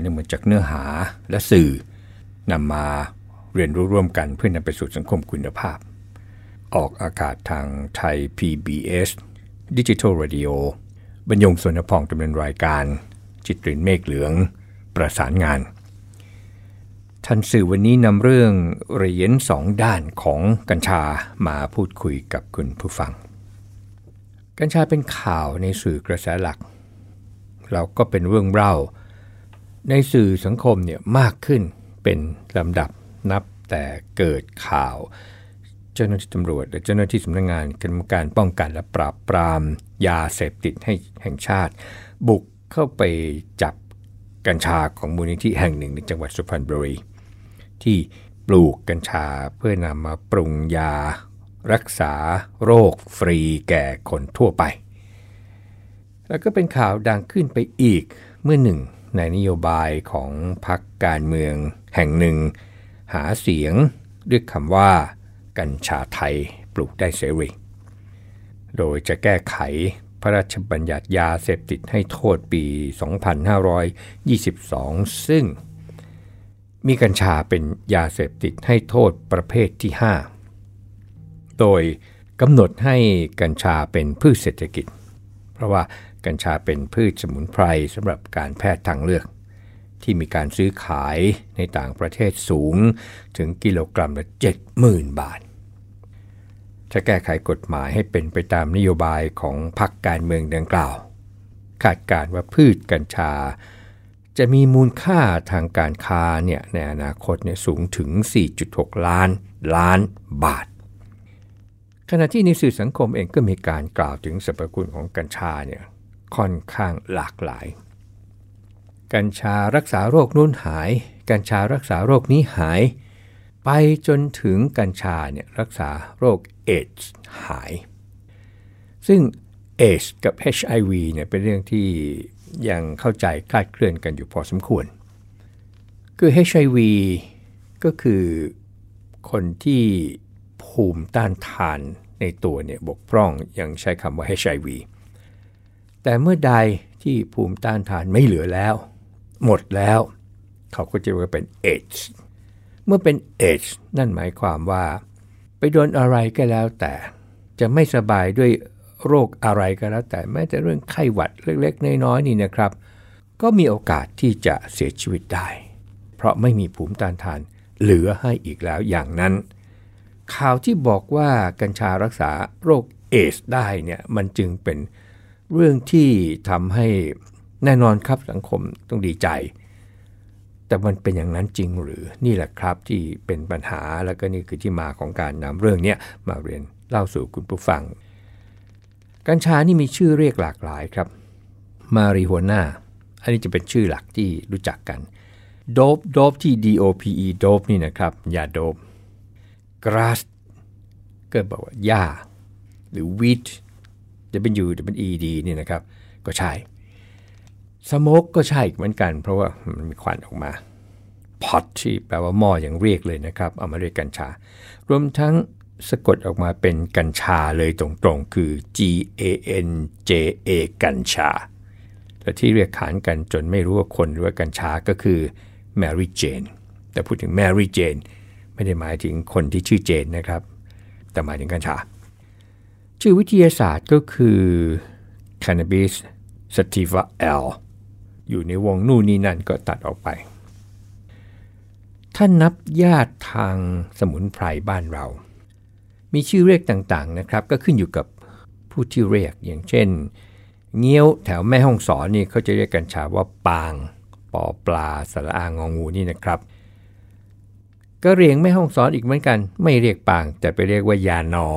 เนื่องมาจากเนื้อหาและสื่อนำมาเรียนรู้ร่วมกันเพื่อนำไปสู่สังคมคุณภาพ ออกอากาศทางไทย PBS Digital Radio บรรยงสนพองดำเนินรายการ จิตรินเมฆเหลือง ประสานงานท่านสื่อวันนี้นำเรื่องเหรียญสองด้านของกัญชามาพูดคุยกับคุณผู้ฟัง กัญชาเป็นข่าวในสื่อกระแสหลัก เราก็เป็นเรื่องเล่า ในสื่อสังคมเนี่ยมากขึ้นเป็นลำดับนับแต่เกิดข่าว เจ้าหน้าที่ตำรวจและเจ้าหน้าที่สำนักงงานกรรมการป้องกันและปราบปรามยาเสพติดให้แห่งชาติ บุกเข้าไปจับกัญชาของมูลนิธิแห่งหนึ่งในจังหวัดสุพรรณบุรี ที่ปลูกกัญชาเพื่อนำมาปรุงยา รักษาโรคฟรีแก่คนทั่วไป แล้วก็เป็นข่าวดังขึ้นไปอีกเมื่อหนึ่ง ในนโยบายของพรรคการเมืองแห่งหนึ่ง หาเสียงด้วยคำว่า กัญชาไทยปลูกได้เสรีโดยจะแก้ไขพระราชบัญญัติยาเสพติดให้โทษปี 2522 ซึ่ง มีกัญชาเป็นยาเสพติดให้โทษประเภทที่ 5 โดยกำหนดให้กัญชาเป็นพืชเศรษฐกิจ เพราะว่า กัญชาเป็นพืชสมุนไพรสำหรับการแพทย์ทางเลือก ที่มีการซื้อขายในต่างประเทศสูงถึงกิโลกรัมละ70,000 บาทจะแก้ไขกฎหมายให้เป็นไปตามนโยบายของพรรคการเมืองดังกล่าว คาดการว่าพืชกัญชา จะมีมูลค่าทางการค้าเนี่ยในอนาคตเนี่ยสูงถึง 4.6 ล้านล้านบาทขณะที่ในสื่อสังคมเองก็มีการกล่าวถึงสรรพคุณของกัญชาเนี่ย ค่อนข้างหลากหลาย กัญชารักษาโรคนู้นหาย กัญชารักษาโรคนี้หาย ไปจนถึงกัญชาเนี่ยรักษาโรคเอดส์หาย ซึ่งเอชกับ HIV เนี่ยเป็นเรื่องที่ยังเข้าใจคลาดเคลื่อนกันอยู่พอสมควร คือ HIV ก็คือคนที่ภูมิต้านทานในตัวเนี่ยบกพร่องยังใช้คำว่า HIV แต่เมื่อใดที่ภูมิต้านทานไม่เหลือแล้ว หมดแล้ว เขาก็จะเรียกเป็นเอชเมื่อเป็นเอชนั่นหมายความว่า ไปโดนอะไรก็แล้วแต่จะไม่สบายด้วยโรคอะไรก็แล้วแต่แม้แต่เรื่องไข้หวัดเล็กๆ น้อยๆนี่นะครับ ก็มีโอกาสที่จะเสียชีวิตได้ เพราะไม่มีภูมิต้านทานเหลือให้อีกแล้วอย่างนั้น ข่าวที่บอกว่ากัญชารักษาโรคเอสได้เนี่ยมันจึงเป็น เรื่องที่ทำให้แน่นอนครับสังคมต้องดีใจ แต่มันเป็นอย่างนั้นจริงหรือนี่แหละครับที่เป็นปัญหาแล้วก็นี่คือที่มาของการนำเรื่องนี้มาเรียนเล่าสู่คุณผู้ฟัง กัญชานี่มีชื่อเรียกหลากหลายครับ มาริโฮนาอันนี้จะเป็นชื่อหลักที่รู้จักกันโดบโดบที่ DOPE โดบนี่นะครับยาโดบกราสก็บอกว่าหญ้าหรือวีท W W E D นี่นะครับ ก็ใช่สโมกก็ใช่เหมือนกัน เพราะว่ามันมีควันออกมาพอตที่แปลว่าหม้ออย่างเรียกเลยนะครับเอามาเรียกกัญชา รวมทั้งสะกดออกมาเป็นกัญชาเลยตรงๆ คือ G A N J A กัญชา และที่เรียกขานกันจนไม่รู้ว่าคนหรือว่ากัญชาก็คือ Mary Jane แต่พูดถึง Mary Jane ไม่ได้หมายถึงคนที่ชื่อเจนนะครับ แต่หมายถึงกัญชา ชื่อวิทยาศาสตร์ก็คือ Cannabis sativa L อยู่ในวงนู่นนี่นั่นก็ตัดออกไป ถ้านับญาติทางสมุนไพรบ้านเรา มีชื่อเรียกต่างๆนะครับ ก็ขึ้นอยู่กับผู้ที่เรียกอย่างเช่น เงี้ยวแถวแม่ห้องสอนนี่เขาจะเรียกกัญชาว่าปาง ปอปลาสระอางองูนี่นะครับก็เรียงแม่ห้องสอนอีกเหมือนกัน ไม่เรียกปางแต่ไปเรียกว่ายานอ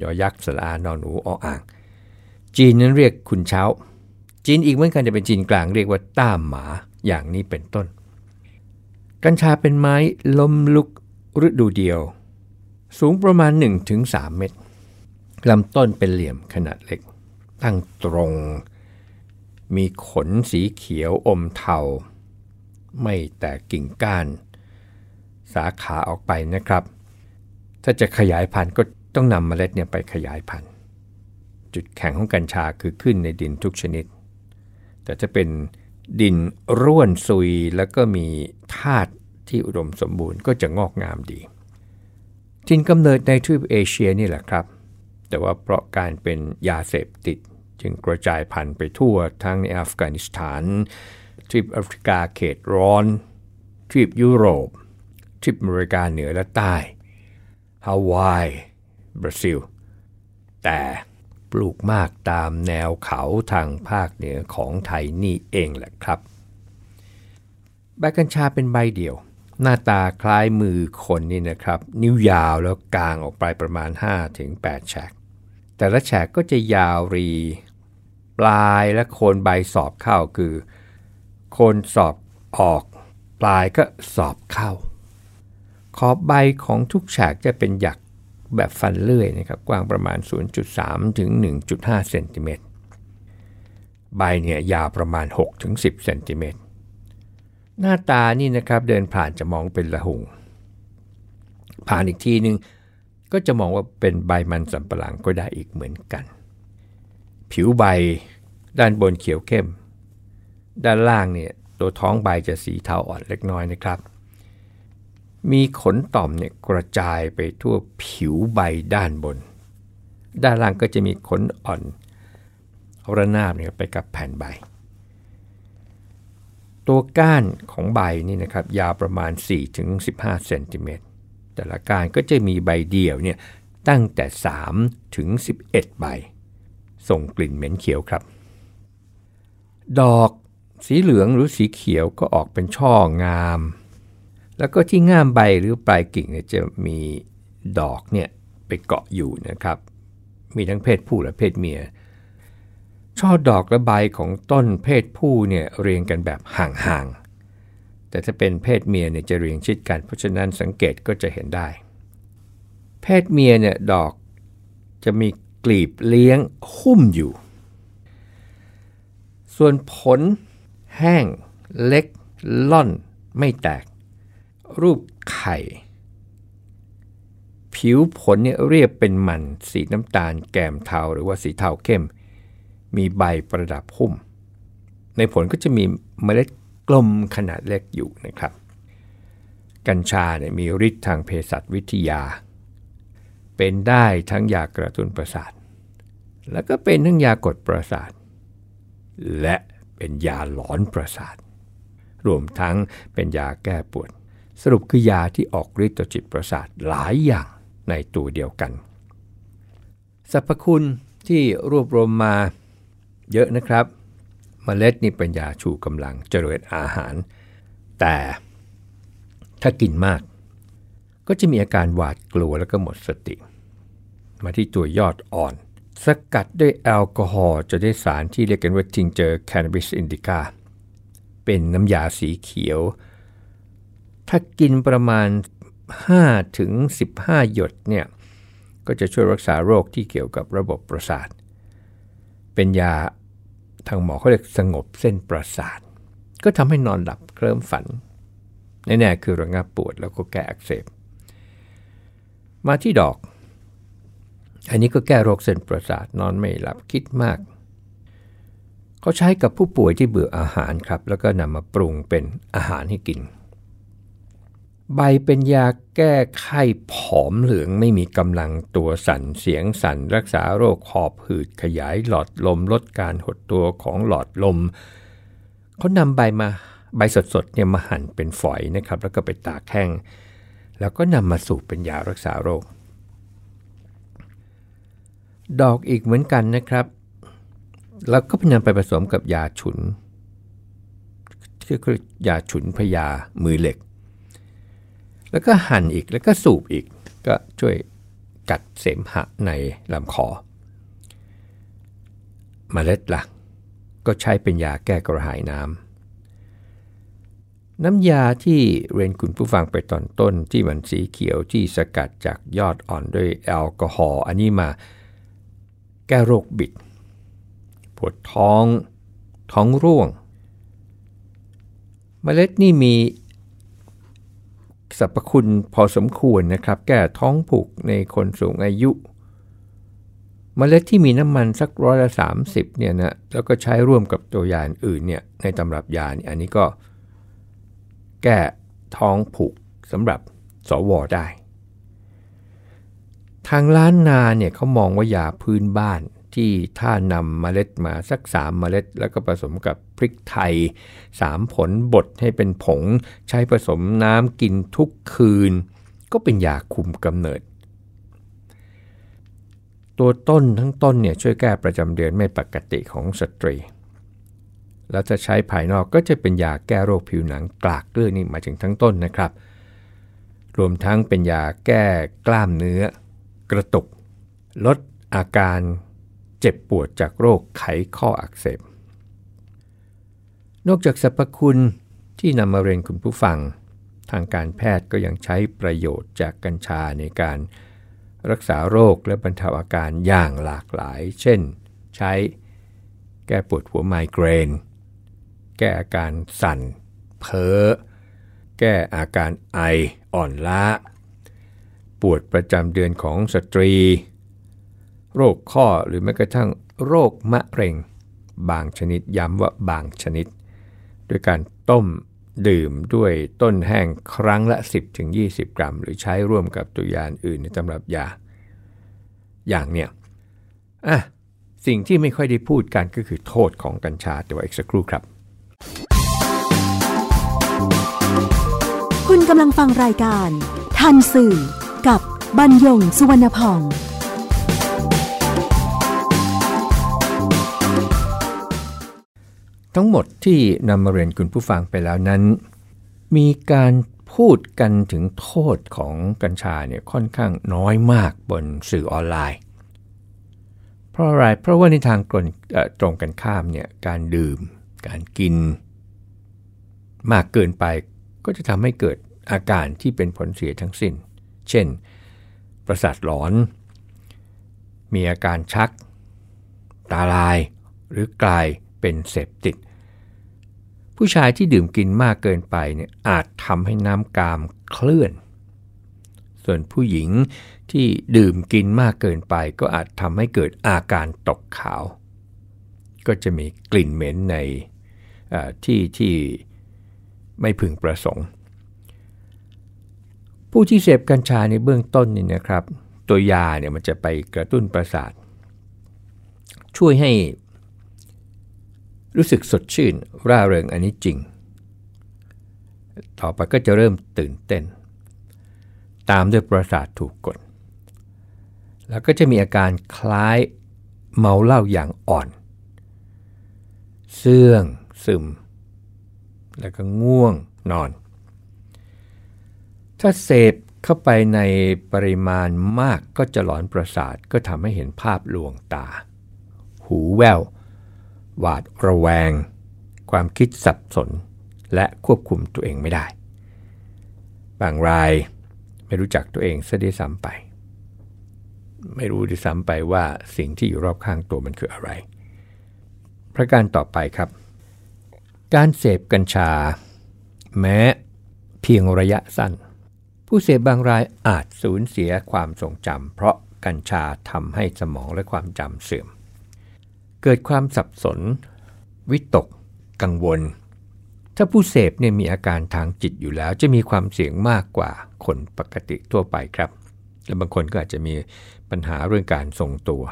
ยอยักษ์สระอานอนหนูออ่าง จีนนั้นเรียกคุณเช้า จีนอีกเหมือนกันจะเป็นจีนกลางเรียกว่าต้ามหมาอย่างนี้เป็นต้น กัญชาเป็นไม้ล้มลุกฤดูเดียว สูงประมาณ 1-3 เมตรลำต้นเป็นเหลี่ยมขนาดเล็ก ตั้งตรง มีขนสีเขียวอมเทา ไม่แต่กิ่งก้าน สาขาออกไปนะครับ ถ้าจะขยายพันธุ์ก็ ต้องนำเมล็ดเนี่ยไปขยายพันธุ์ จุดแข็งของกัญชาคือขึ้นในดินทุกชนิด แต่จะเป็นดินร่วนซุยแล้วก็มีธาตุที่อุดมสมบูรณ์ก็จะงอกงามดีทินกำเนิดในทวีปเอเชียนี่แหละครับ แต่ว่าเพราะการเป็นยาเสพติดจึงกระจายพันธุ์ไปทั่วทั้งในอัฟกานิสถานทวีปแอฟริกาเขตร้อนทวีปยุโรปทวีปอเมริกาเหนือและใต้ฮาวาย บราซิล แต่ปลูกมากตามแนวเขาทางภาคเหนือของไทยนี่เองแหละครับ ใบกัญชาเป็นใบเดียว หน้าตาคล้ายมือคนนี่นะครับ นิ้วยาวแล้วกลางออกไปประมาณ 5-8แฉก แต่ละแฉกก็จะยาวรี ปลายและโคนใบสอบเข้าคือ โคนสอบออก ปลายก็สอบเข้า ขอบใบของทุกแฉกจะเป็นหยัก แบบฟันเลื่อยนะครับกว้างประมาณ 0.3 ถึง 1.5 เซนติเมตร ใบเนี่ยยาวประมาณ 6 ถึง 10 เซนติเมตร หน้าตานี่นะครับเดินผ่านจะมองเป็นละหุง ผ่านอีกทีหนึ่งก็จะมองว่าเป็นใบมันสำปะหลังก็ได้อีกเหมือนกัน ผิวใบด้านบนเขียวเข้ม ด้านล่างเนี่ยตัวท้องใบจะสีเทาอ่อนเล็กน้อยนะครับ มีขนต่อมเนี่ยกระจายไปทั่วผิวใบด้านบน ด้านล่างก็จะมีขนอ่อนระนาบเนี่ยไปกับแผ่นใบ ตัวก้านของใบนี่นะครับยาวประมาณ 4-15เซนติเมตรแต่ละก้านก็จะมีใบเดียวเนี่ยตั้งแต่ 3 ถึง 11 ใบ ส่งกลิ่นเหม็นเขียวครับ ดอกสีเหลืองหรือสีเขียวก็ออกเป็นช่องาม แล้วก็ที่ง่ามใบหรือปลายกิ่งเนี่ยจะมีดอกเนี่ยไปเกาะอยู่นะครับ มีทั้งเพศผู้และเพศเมีย ช่อดอกและใบของต้นเพศผู้เนี่ยเรียงกันแบบห่างๆ แต่ถ้าเป็นเพศเมียเนี่ยจะเรียงชิดกัน เพราะฉะนั้นสังเกตก็จะเห็นได้ เพศเมียเนี่ยดอกจะมีกลีบเลี้ยงหุ้มอยู่ ส่วนผลแห้งเล็กล่อนไม่แตก รูปไข่ ผิวผลเนี่ยเรียบเป็นมันสีน้ำตาลแกมเทาหรือว่าสีเทาเข้ม มีใบประดับหุ้ม ในผลก็จะมีเมล็ดกลมขนาดเล็กอยู่นะครับ กัญชาเนี่ยมีฤทธิ์ทางเภสัชวิทยา เป็นได้ทั้งยากระตุ้นประสาท แล้วก็เป็นทั้งยากดประสาท และเป็นยาหลอนประสาท รวมทั้งเป็นยาแก้ปวด สรุปคือยาที่ออกฤทธิ์ต่อจิตประสาทหลายอย่างในตัวเดียวกัน สรรพคุณที่รวบรวมมาเยอะนะครับมเมล็ดนี่เป็นยาชูกำลังเจริญอาหาร แต่ถ้ากินมาก ก็จะมีอาการหวาดกลัวแล้วก็หมดสติ มาที่ตัวยอดอ่อน สกัดด้วยแอลกอฮอล์จะได้สารที่เรียกกันว่าทิงเจอร์ Cannabis indica เป็นน้ำยาสีเขียว ถ้ากินประมาณ 5 ถึง 15 หยดเนี่ยก็จะช่วยรักษาโรคที่เกี่ยวกับระบบประสาท เป็นยาทางหมอเขาเรียกสงบเส้นประสาท ก็ทำให้นอนหลับเคลิ้มฝัน แน่ๆคือระงับปวดแล้วก็แก้อักเสบ มาที่ดอก อันนี้ก็แก้โรคเส้นประสาทนอนไม่หลับคิดมาก เขาใช้กับผู้ป่วยที่เบื่ออาหารครับ แล้วก็นำมาปรุงเป็นอาหารให้กิน ใบเป็นยาแก้ไข้ผอมเหลืองไม่มีกำลังตัวสั่นเสียงสั่นรักษาโรคหอบหืดขยายหลอดลมลดการหดตัวของหลอดลมเขานำใบมาใบสดๆเนี่ยมาหั่นเป็นฝอยนะครับ แล้วก็ไปตากแห้งแล้วก็นำมาสูบเป็นยารักษาโรค ดอกอีกเหมือนกันนะครับ แล้วก็พนำไปผสมกับยาฉุนคือยาฉุนพยามือเหล็ก แล้วก็หั่นอีกแล้วก็สูบอีก ก็ช่วยกัดเสมหะในลำคอมเมล็ดหลักก็ใช้เป็นยาแก้กระหายน้ำ น้ำยาที่เรียนคุณผู้ฟังไปตอนต้นที่มันสีเขียวที่สกัดจากยอดอ่อนด้วยแอลกอฮอล์อันนี้มาแก้โรคบิด ปวดท้อง ท้องร่วงเมล็ดนี่มี สรรพคุณพอสมควรนะครับ แก้ท้องผูกในคนสูงอายุเมล็ดที่มีน้ำมันสักร้อยละสามสิบเนี่ยนะแล้วก็ใช้ร่วมกับตัวยาอื่นเนี่ยในตำรับยาเนี่ยอันนี้ก็ แก้ท้องผูกสำหรับสวได้ ทางล้านนาเนี่ยเขามองว่ายาพื้นบ้าน ที่ถ้านำเมล็ดมาสักสามเมล็ด แล้วก็ผสมกับพริกไทยสามผลบดให้เป็นผง ใช้ผสมน้ำกินทุกคืน ก็เป็นยาคุมกำเนิด ตัวต้นทั้งต้นเนี่ยช่วยแก้ประจำเดือนไม่ปกติของสตรี แล้วจะใช้ภายนอกก็จะเป็นยาแก้โรคผิวหนังกลากเกลือนี่มาถึงทั้งต้นนะครับ รวมทั้งเป็นยาแก้กล้ามเนื้อกระตุก ลดอาการ เจ็บปวดจากโรคไขข้ออักเสบ นอกจากสรรพคุณที่นำมาเรียนคุณผู้ฟัง ทางการแพทย์ก็ยังใช้ประโยชน์จากกัญชาในการรักษาโรคและบรรเทาอาการอย่างหลากหลาย เช่น ใช้แก้ปวดหัวไมเกรน แก้อาการสั่น เพ้อ แก้อาการไออ่อนล้า ปวดประจำเดือนของสตรี โรคข้อหรือแม้กระทั่งโรคมะเร็ง บางชนิดย้ำว่าบางชนิดโดยการต้มดื่มด้วยต้นแห้งครั้งละ 10-20 กรัม หรือใช้ร่วมกับตัวยาอื่นในตำรับยา อย่างเนี้ยอะสิ่งที่ไม่ค่อยได้พูดกันก็คือโทษของกัญชาแต่ว่าอีกสักครู่ครับ คุณกำลังฟังรายการ ทันสื่อกับบรรยงสุวรรณพอง ทั้งหมดที่นำมาเรียนคุณผู้ฟังไปแล้วนั้น มีการพูดกันถึงโทษของกัญชาเนี่ยค่อนข้างน้อยมากบนสื่อออนไลน์ เพราะอะไร เพราะว่าในทางตรงกันข้ามเนี่ยการดื่ม การกิน มากเกินไปก็จะทำให้เกิดอาการที่เป็นผลเสียทั้งสิ้น เช่น ประสาทหลอน มีอาการชัก ตาลาย หรือกลาย เป็นเสพติด ผู้ชายที่ดื่มกินมากเกินไปเนี่ยอาจทำให้น้ำกามเคลื่อน ส่วนผู้หญิงที่ดื่มกินมากเกินไปก็อาจทำให้เกิดอาการตกขาว ก็จะมีกลิ่นเหม็นในที่ที่ไม่พึงประสงค์ ผู้ที่เสพกัญชาในเบื้องต้นนี่นะครับ ตัวยาเนี่ยมันจะไปกระตุ้นประสาท ช่วยให้ รู้สึกสดชื่น ร่าเริงอันนี้จริง ต่อไปก็จะเริ่มตื่นเต้น ตามด้วยประสาทถูกกด แล้วก็จะมีอาการคล้ายเมาเหล้าอย่างอ่อน เสื่อง ซึม แล้วก็ง่วงนอน ถ้าเสพเข้าไปในปริมาณมากก็จะหลอนประสาทก็ทำให้เห็นภาพลวงตา หูแวว หวาดระแวง ความคิดสับสน และควบคุมตัวเองไม่ได้ บางรายไม่รู้จักตัวเองซะด้วยซ้ำไป ไม่รู้ด้วยซ้ำไปว่าสิ่งที่อยู่รอบข้างตัวมันคืออะไร ประการต่อไปครับ การเสพกัญชา แม้เพียงระยะสั้น ผู้เสพบางรายอาจสูญเสียความทรงจำเพราะกัญชาทำให้สมองและความจำเสื่อม เกิดความสับสน วิตก กังวล ถ้าผู้เสพเนี่ยมีอาการทางจิตอยู่แล้ว จะมีความเสี่ยงมากกว่าคนปกติทั่วไปครับ และบางคนก็อาจจะมีปัญหาเรื่องการทรงตัว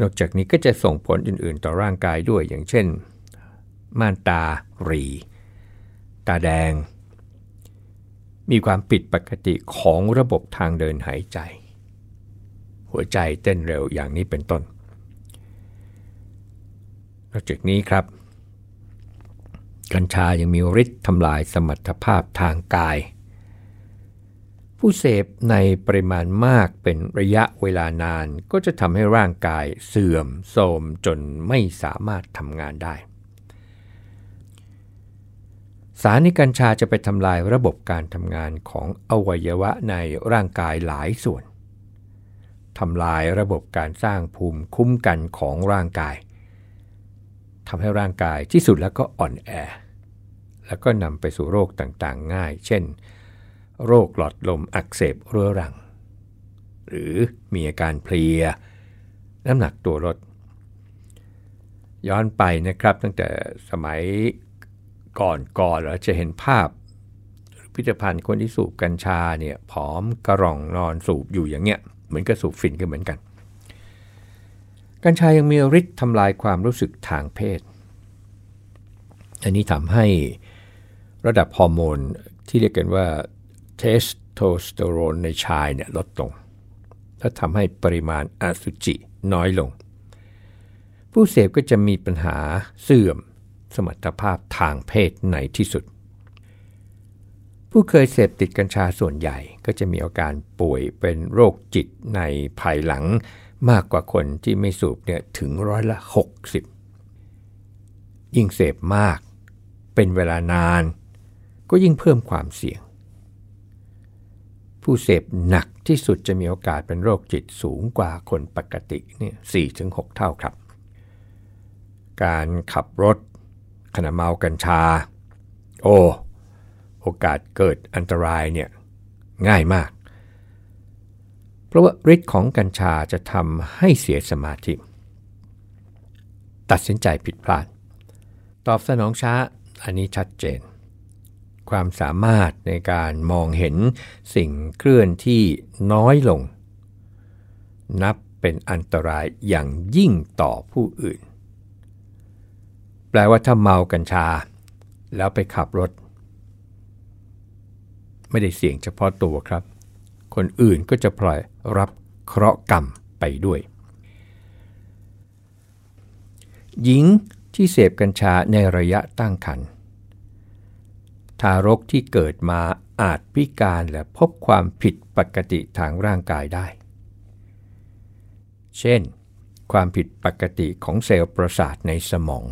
นอกจากนี้ก็จะส่งผลอื่น ๆ ต่อร่างกายด้วยอย่างเช่น ม่านตาหรี ตาแดง มีความผิดปกติของระบบทางเดินหายใจ หัวใจเต้นเร็วอย่างนี้เป็นต้น จากนี้ครับ กัญชายังมีฤทธิ์ทำลายสมรรถภาพทางกาย ผู้เสพในปริมาณมากเป็นระยะเวลานานก็จะทำให้ร่างกายเสื่อมโทรมจนไม่สามารถทำงานได้ สารในกัญชาจะไปทำลายระบบการทำงานของอวัยวะในร่างกายหลายส่วนทำลายระบบการสร้างภูมิคุ้มกันของร่างกาย ทำให้ร่างกายที่สุดแล้วก็อ่อนแอ แล้วก็นำไปสู่โรคต่างๆ ง่าย เช่น โรคหลอดลมอักเสบเรื้อรัง หรือมีอาการเพลีย น้ำหนักตัวลดย้อนไปนะครับตั้งแต่สมัยก่อนก่อนเราจะเห็นภาพพิพิธภัณฑ์คนที่สูบกัญชาเนี่ยผอมกระรองนอนสูบอยู่อย่างเงี้ยเหมือนกับสูบฝิ่นก็เหมือนกัน กัญชายังมีฤทธิ์ทำลายความรู้สึกทางเพศ อันนี้ทำให้ระดับฮอร์โมนที่เรียกกันว่าเทสโทสเตอโรนในชายเนี่ยลดลง และทำให้ปริมาณอสุจิน้อยลง ผู้เสพก็จะมีปัญหาเสื่อมสมรรถภาพทางเพศในที่สุด ผู้เคยเสพติดกัญชาส่วนใหญ่ก็จะมีอาการป่วยเป็นโรคจิตในภายหลัง มากกว่าคนที่ไม่สูบเนี่ยถึงร้อยละ 60 ยิ่งเสพมาก เป็นเวลานาน ก็ยิ่งเพิ่มความเสี่ยง ผู้เสพหนักที่สุดจะมีโอกาสเป็นโรคจิตสูงกว่าคนปกติเนี่ย4-6 เท่าครับ การขับรถขณะเมากัญชา โอ้ โอกาสเกิดอันตรายเนี่ยง่ายมาก เพราะว่าฤทธิ์ของกัญชาจะทำให้เสียสมาธิ ตัดสินใจผิดพลาด ตอบสนองช้าอันนี้ชัดเจน ความสามารถในการมองเห็นสิ่งเคลื่อนที่น้อยลง นับเป็นอันตรายอย่างยิ่งต่อผู้อื่น แปลว่าถ้าเมากัญชา แล้วไปขับรถ ไม่ได้เสี่ยงเฉพาะตัวครับ คนอื่นก็จะพลอยรับเคราะห์กรรมไปด้วย หญิงที่เสพกัญชาในระยะตั้งครรภ์ทารกที่เกิดมาอาจพิการและพบความผิดปกติทางร่างกายได้ เช่น ความผิดปกติของเซลล์ประสาทในสมอง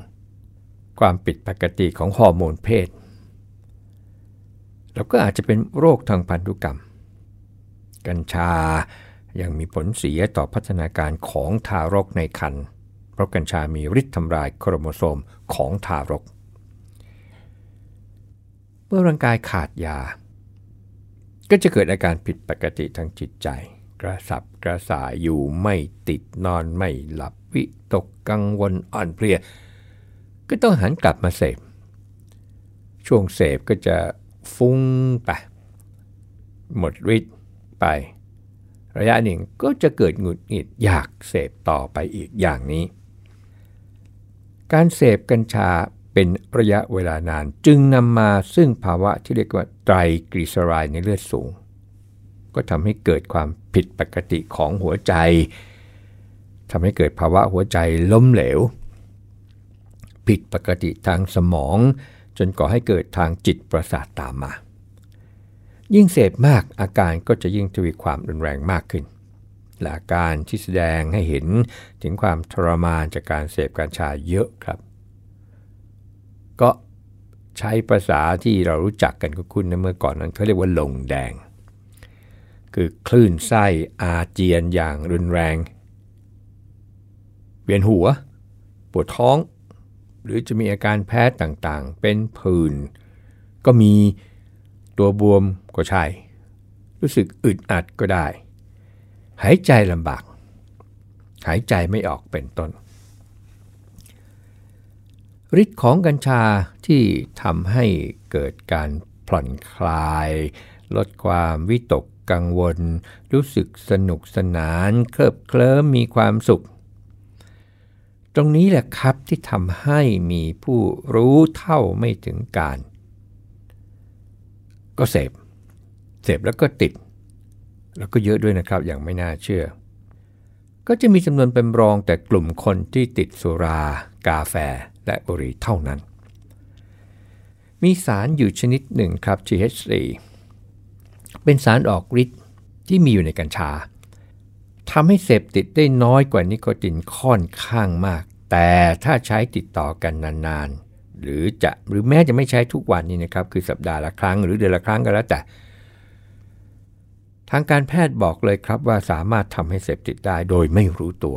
ความผิดปกติของฮอร์โมนเพศ แล้วก็อาจจะเป็นโรคทางพันธุกรรม กัญชา ยังมีผลเสียต่อพัฒนาการของทารกในครรภ์เพราะกัญชามีฤทธิ์ทำลายโครโมโซมของทารก เมื่อร่างกายขาดยา ก็จะเกิดอาการผิดปกติทางจิตใจ กระสับกระส่ายอยู่ไม่ติดนอนไม่หลับวิตกกังวลอ่อนเพลีย ก็ต้องหันกลับมาเสพ ช่วงเสพก็จะฟุ้งไปหมดฤทธิ์ ระยะหนึ่งก็จะเกิดหงุดหงิดอยากเสพต่อไปอีกอย่างนี้ การเสพกัญชาเป็นระยะเวลานานจึงนำมาซึ่งภาวะที่เรียกว่าไตรกลีเซอไรด์ในเลือดสูง ก็ทำให้เกิดความผิดปกติของหัวใจทำให้เกิดภาวะหัวใจล้มเหลว ผิดปกติทางสมอง จนก่อให้เกิดทางจิตประสาทตามมา ยิ่งเสพมากอาการก็จะยิ่งทวีความรุนแรงมากขึ้นและอาการที่แสดงให้เห็นถึงความทรมานจากการเสพกัญชาเยอะครับ ก็ใช้ภาษาที่เรารู้จักกันก็คุณนะเมื่อก่อนนั้นเขาเรียกว่าลงแดง คือคลื่นไส้อาเจียนอย่างรุนแรง เวียนหัว ปวดท้อง หรือจะมีอาการแพ้ต่างๆ เป็นผื่นก็มี ตัวบวมก็ใช่ รู้สึกอึดอัดก็ได้ หายใจลำบาก หายใจไม่ออกเป็นต้นฤทธิ์ของกัญชาที่ทำให้เกิดการผ่อนคลาย ลดความวิตกกังวล รู้สึกสนุกสนาน เคลิบเคลิ้มมีความสุข ตรงนี้แหละครับที่ทำให้มีผู้รู้เท่าไม่ถึงการ ก็เสพ เสพแล้วก็ติด แล้วก็เยอะด้วยนะครับอย่างไม่น่าเชื่อ ก็จะมีจำนวนเป็นรองแต่กลุ่มคนที่ติดสุรา กาแฟและบุหรี่เท่านั้น มีสารอยู่ชนิดหนึ่งครับ THC เป็นสารออกฤทธิ์ที่มีอยู่ในกัญชาทำให้เสพติดได้น้อยกว่านิโคตินค่อนข้างมาก แต่ถ้าใช้ติดต่อกันนาน หรือจะหรือแม้จะไม่ใช้ทุกวันนี่นะครับ คือสัปดาห์ละครั้งหรือเดือนละครั้งก็แล้วแต่ ทางการแพทย์บอกเลยครับว่าสามารถทำให้เสพติดได้โดยไม่รู้ตัว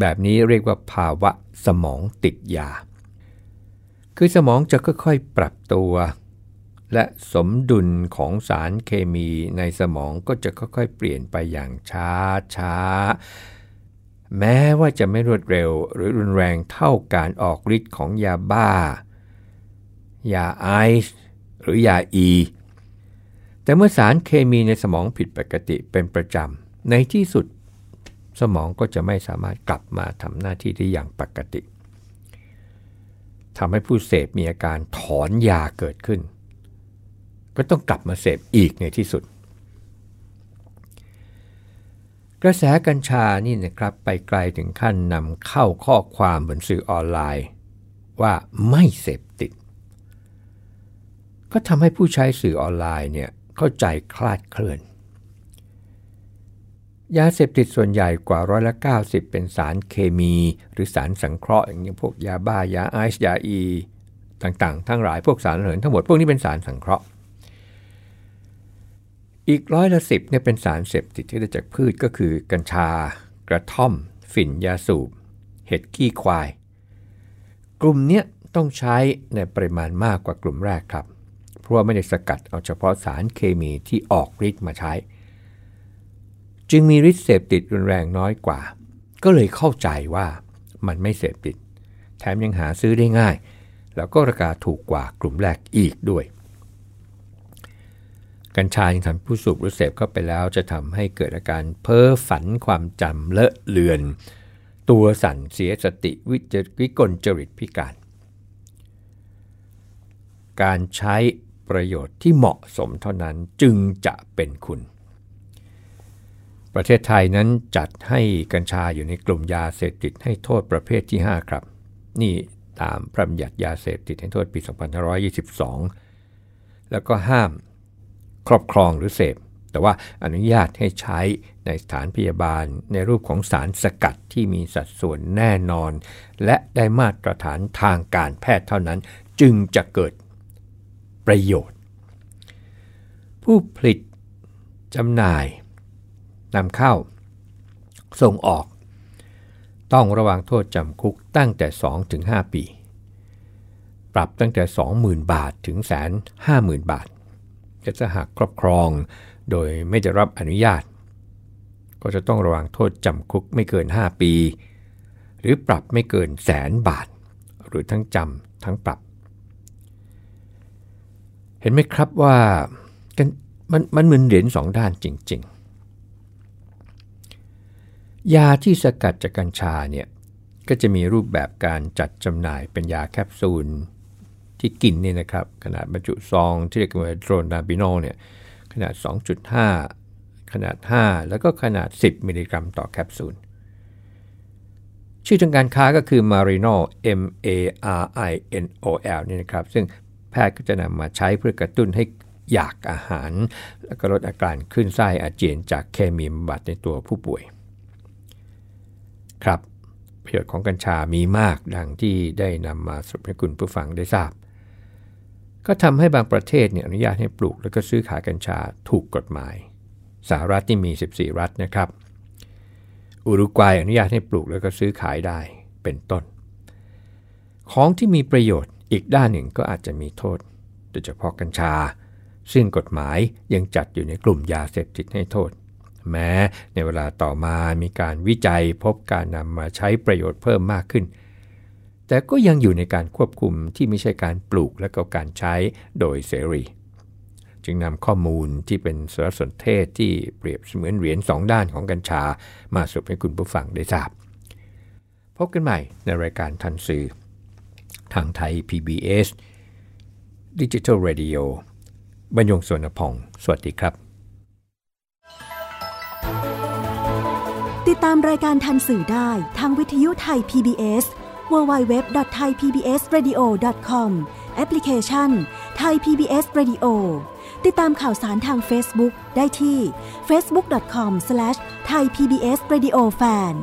แบบนี้เรียกว่าภาวะสมองติดยา คือสมองจะค่อยๆปรับตัว และสมดุลของสารเคมีในสมองก็จะค่อยๆ เปลี่ยนไปอย่างช้าช้า แม้ว่าจะไม่รวดเร็วหรือรุนแรงเท่าการออกฤทธิ์ของยาบ้า ยาไอซ์หรือยาอี แต่เมื่อสารเคมีในสมองผิดปกติเป็นประจำ ในที่สุดสมองก็จะไม่สามารถกลับมาทำหน้าที่ได้อย่างปกติทำให้ผู้เสพมีอาการถอนยาเกิดขึ้น ก็ต้องกลับมาเสพอีกในที่สุด กระแสกัญชานี่นะครับไปไกลถึงขั้นนำเข้าข้อความบนสื่อออนไลน์ ว่าไม่เสพติด ก็ทำให้ผู้ใช้สื่อออนไลน์เนี่ยเข้าใจคลาดเคลื่อน ยาเสพติดส่วนใหญ่กว่าร้อยละ90 เป็นสารเคมี หรือสารสังเคราะห์อย่างพวกยาบ้ายาไอซ์ยาอี ต่างๆ ทั้งหลายพวกสารเหินทั้งหมดพวกนี้เป็นสารสังเคราะห์ อีกร้อยละสิบเนี่ยเป็นสารเสพติดที่ได้จากพืชก็คือกัญชา กระท่อม ฝิ่นยาสูบ เห็ดขี้ควาย กลุ่มเนี้ยต้องใช้ในปริมาณมากกว่ากลุ่มแรกครับ เพราะว่าไม่ได้สกัดเอาเฉพาะสารเคมีที่ออกฤทธิ์มาใช้ จึงมีฤทธิ์เสพติดรุนแรงน้อยกว่า ก็เลยเข้าใจว่ามันไม่เสพติด แถมยังหาซื้อได้ง่าย แล้วก็ราคาถูกกว่ากลุ่มแรกอีกด้วย กัญชายังทำผู้สูบหรือเสพเข้าไปแล้ว จะทำให้เกิดอาการเพ้อฝันความจำเลอะเลือน ตัวสั่นเสียสติวิจวิกลจริตพิการ การใช้ประโยชน์ที่เหมาะสมเท่านั้นจึงจะเป็นคุณ ประเทศไทยนั้นจัดให้กัญชาอยู่ในกลุ่มยาเสพติดให้โทษประเภทที่ 5 ครับ นี่ตามพระบัญญัติยาเสพติดให้โทษปี 2522 แล้วก็ห้าม ครอบครองหรือเสพ แต่ว่าอนุญาตให้ใช้ในสถานพยาบาล ในรูปของสารสกัดที่มีสัดส่วนแน่นอน และได้มาตรฐานทางการแพทย์เท่านั้นจึงจะเกิดประโยชน์ ผู้ผลิตจำหน่ายนำเข้า ส่งออก ต้องระวังโทษจำคุกตั้งแต่ 2-5 ปี ปรับตั้งแต่ 20,000 บาทถึงแสน50,000 บาท จะจะหากครอบครอง โดยไม่ได้รับอนุญาต ก็จะต้องระวังโทษจำคุกไม่เกิน 5 ปี หรือปรับไม่เกินแสนบาท หรือทั้งจำทั้งปรับ เห็นไหมครับว่ามันมันเหมือนเหรียญสองด้านจริง ๆ ยาที่สกัดจากกัญชาเนี่ยก็จะมีรูปแบบการจัดจำหน่ายเป็นยาแคปซูล ที่กินเนี่ยนะครับขนาดบรรจุซองที่เรียกว่าโดรนาบิโนเนี่ยขนาด 2.5 ขนาด 5 แล้วก็ขนาด 10 มิลลิกรัมต่อแคปซูล ชื่อทางการค้าก็คือ Marino M A R I N O L นี่นะครับ ซึ่งแพทย์ก็จะนำมาใช้เพื่อกระตุ้นให้อยากอาหาร แล้วก็ลดอาการขึ้นไส้อาเจียนจากเคมีบำบัดในตัวผู้ป่วย ครับประโยชน์ของกัญชามีมากดังที่ได้นำมาสรุปให้คุณผู้ฟังได้ทราบ ก็ทำให้บางประเทศเนี่ยอนุญาตให้ปลูกแล้วก็ซื้อขายกัญชาถูกกฎหมาย สหรัฐที่มี 14 รัฐนะครับ อุรุกวัยอนุญาตให้ปลูกแล้วก็ซื้อขายได้เป็นต้น ของที่มีประโยชน์อีกด้านหนึ่งก็อาจจะมีโทษ โดยเฉพาะกัญชา ซึ่งกฎหมายยังจัดอยู่ในกลุ่มยาเสพติดให้โทษ แม้ในเวลาต่อมามีการวิจัยพบการนำมาใช้ประโยชน์เพิ่มมากขึ้น แต่ก็ยังอยู่ในการควบคุมที่ไม่ใช่การปลูกและก็การใช้โดยเสรี จึงนำข้อมูลที่เป็นสารสนเทศที่เปรียบเสมือนเหรียญสองด้านของกัญชา มาสรุปให้คุณผู้ฟังได้ทราบ พบกันใหม่ในรายการทันสื่อ ทางไทย PBS Digital Radio บรรยงสวนพอง สวัสดีครับ ติดตามรายการทันสื่อได้ทางวิทยุไทย PBS www.thaipbsradio.com แอปพลิเคชัน Thai PBS Radio ติดตามข่าวสารทาง Facebook ได้ที่ facebook.com/thaipbsradiofan